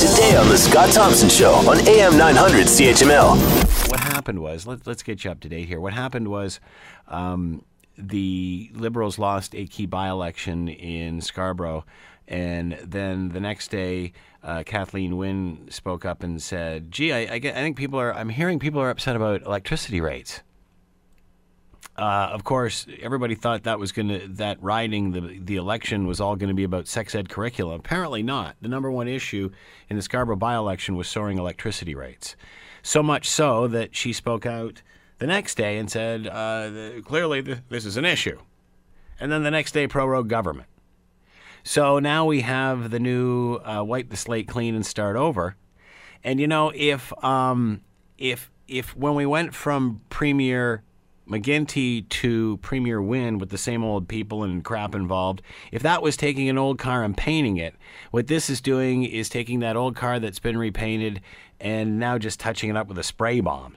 Today on The Scott Thompson Show on AM 900 CHML. What happened was, let, let's get you up to date here. What happened was um, the Liberals lost a key by election in Scarborough. And then the next day, uh, Kathleen Wynne spoke up and said, "Gee, I, I, get, I think people are. I'm hearing people are upset about electricity rates." Uh, of course, everybody thought that was going to that riding the the election was all going to be about sex ed curriculum. Apparently not. The number one issue in the Scarborough by-election was soaring electricity rates. So much so that she spoke out the next day and said, uh, the, "Clearly, th- this is an issue." And then the next day, prorogue government. So now we have the new uh, wipe the slate clean and start over. And you know, if um, if if when we went from Premier McGuinty to Premier Wynne with the same old people and crap involved, if that was taking an old car and painting it, what this is doing is taking that old car that's been repainted and now just touching it up with a spray bomb.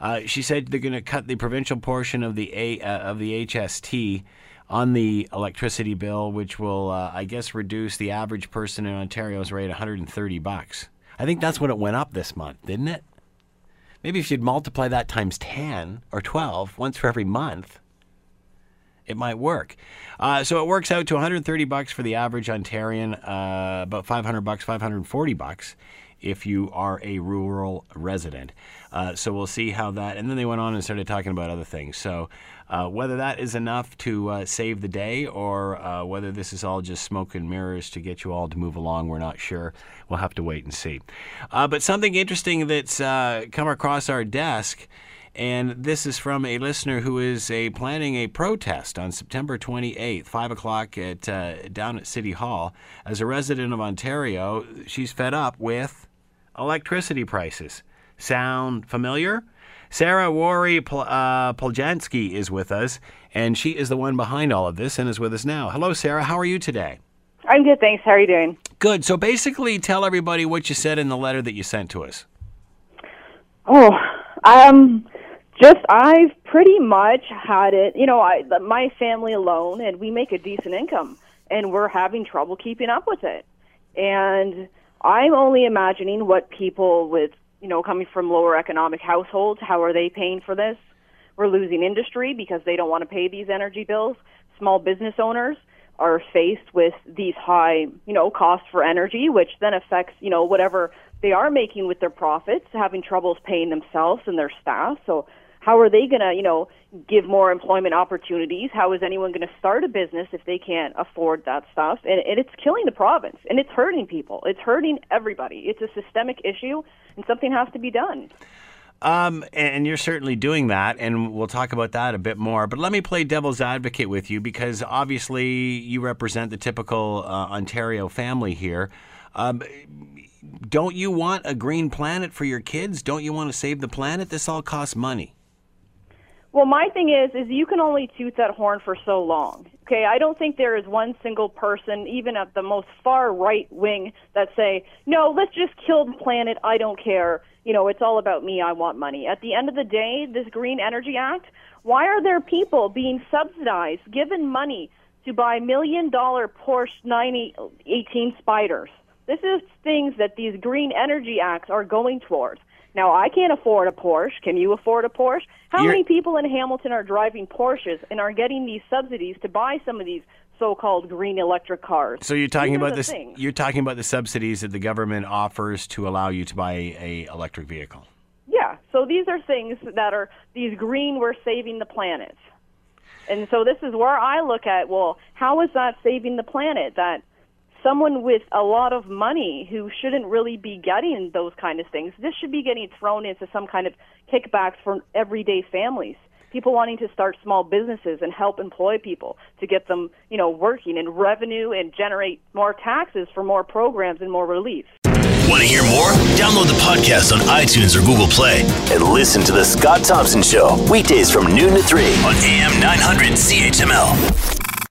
Uh, she said they're going to cut the provincial portion of the a, uh, of the HST on the electricity bill, which will, uh, I guess, reduce the average person in Ontario's rate 130 bucks. I think that's what it went up this month, didn't it? Maybe if you'd multiply that times 10 or 12, once for every month, it might work. Uh, so it works out to 130 bucks for the average Ontarian, uh, about 500 bucks, 540 bucks if you are a rural resident. Uh, so we'll see how that. And then they went on and started talking about other things. So uh, whether that is enough to uh, save the day or uh, whether this is all just smoke and mirrors to get you all to move along, we're not sure. We'll have to wait and see. But something interesting that's come across our desk. And this is from a listener who is a planning a protest on September 28th, 5 o'clock at uh, down at City Hall. As a resident of Ontario, she's fed up with electricity prices. Sound familiar? Sarah Wari uh, Poljanski is with us, and she is the one behind all of this and is with us now. Hello, Sarah. How are you today? I'm good, thanks. How are you doing? Good. So basically, tell everybody what you said in the letter that you sent to us. Oh, um, just I've pretty much had it. You know, I my family alone, and we make a decent income, and we're having trouble keeping up with it. And I'm only imagining what people with you know coming from lower economic households, how are they paying for this? We're losing industry because they don't want to pay these energy bills. Small business owners are faced with these high, you know, costs for energy, which then affects, you know, whatever they are making with their profits, having troubles paying themselves and their staff. So how are they going to, you know, give more employment opportunities? How is anyone going to start a business if they can't afford that stuff? And, and it's killing the province and it's hurting people. It's hurting everybody. It's a systemic issue and something has to be done. Um, and you're certainly doing that, and we'll talk about that a bit more. But let me play devil's advocate with you because obviously you represent the typical uh, Ontario family here. Um, don't you want a green planet for your kids? Don't you want to save the planet? This all costs money. Well, my thing is, is you can only toot that horn for so long. Okay, I don't think there is one single person, even at the most far right wing, that say, no, let's just kill the planet. I don't care. You know, it's all about me. I want money. At the end of the day, this Green Energy Act, why are there people being subsidized, given money to buy million dollar Porsche 918 Spiders? This is things that these Green Energy Acts are going towards. Now, I can't afford a Porsche. Can you afford a Porsche? How You're- many people in Hamilton are driving Porsches and are getting these subsidies to buy some of these so-called green electric cars? So you're talking These about the this. things. You're talking about the subsidies that the government offers to allow you to buy a electric vehicle. Yeah. So these are things that are these green. We're saving the planet. And so this is where I look at. Well, how is that saving the planet? That someone with a lot of money who shouldn't really be getting those kind of things. This should be getting thrown into some kind of kickbacks for everyday families. People wanting to start small businesses and help employ people to get them, you know, working and revenue and generate more taxes for more programs and more relief. Want to hear more? Download the podcast on iTunes or Google Play and listen to The Scott Thompson Show weekdays from noon to 3 on AM 900 CHML.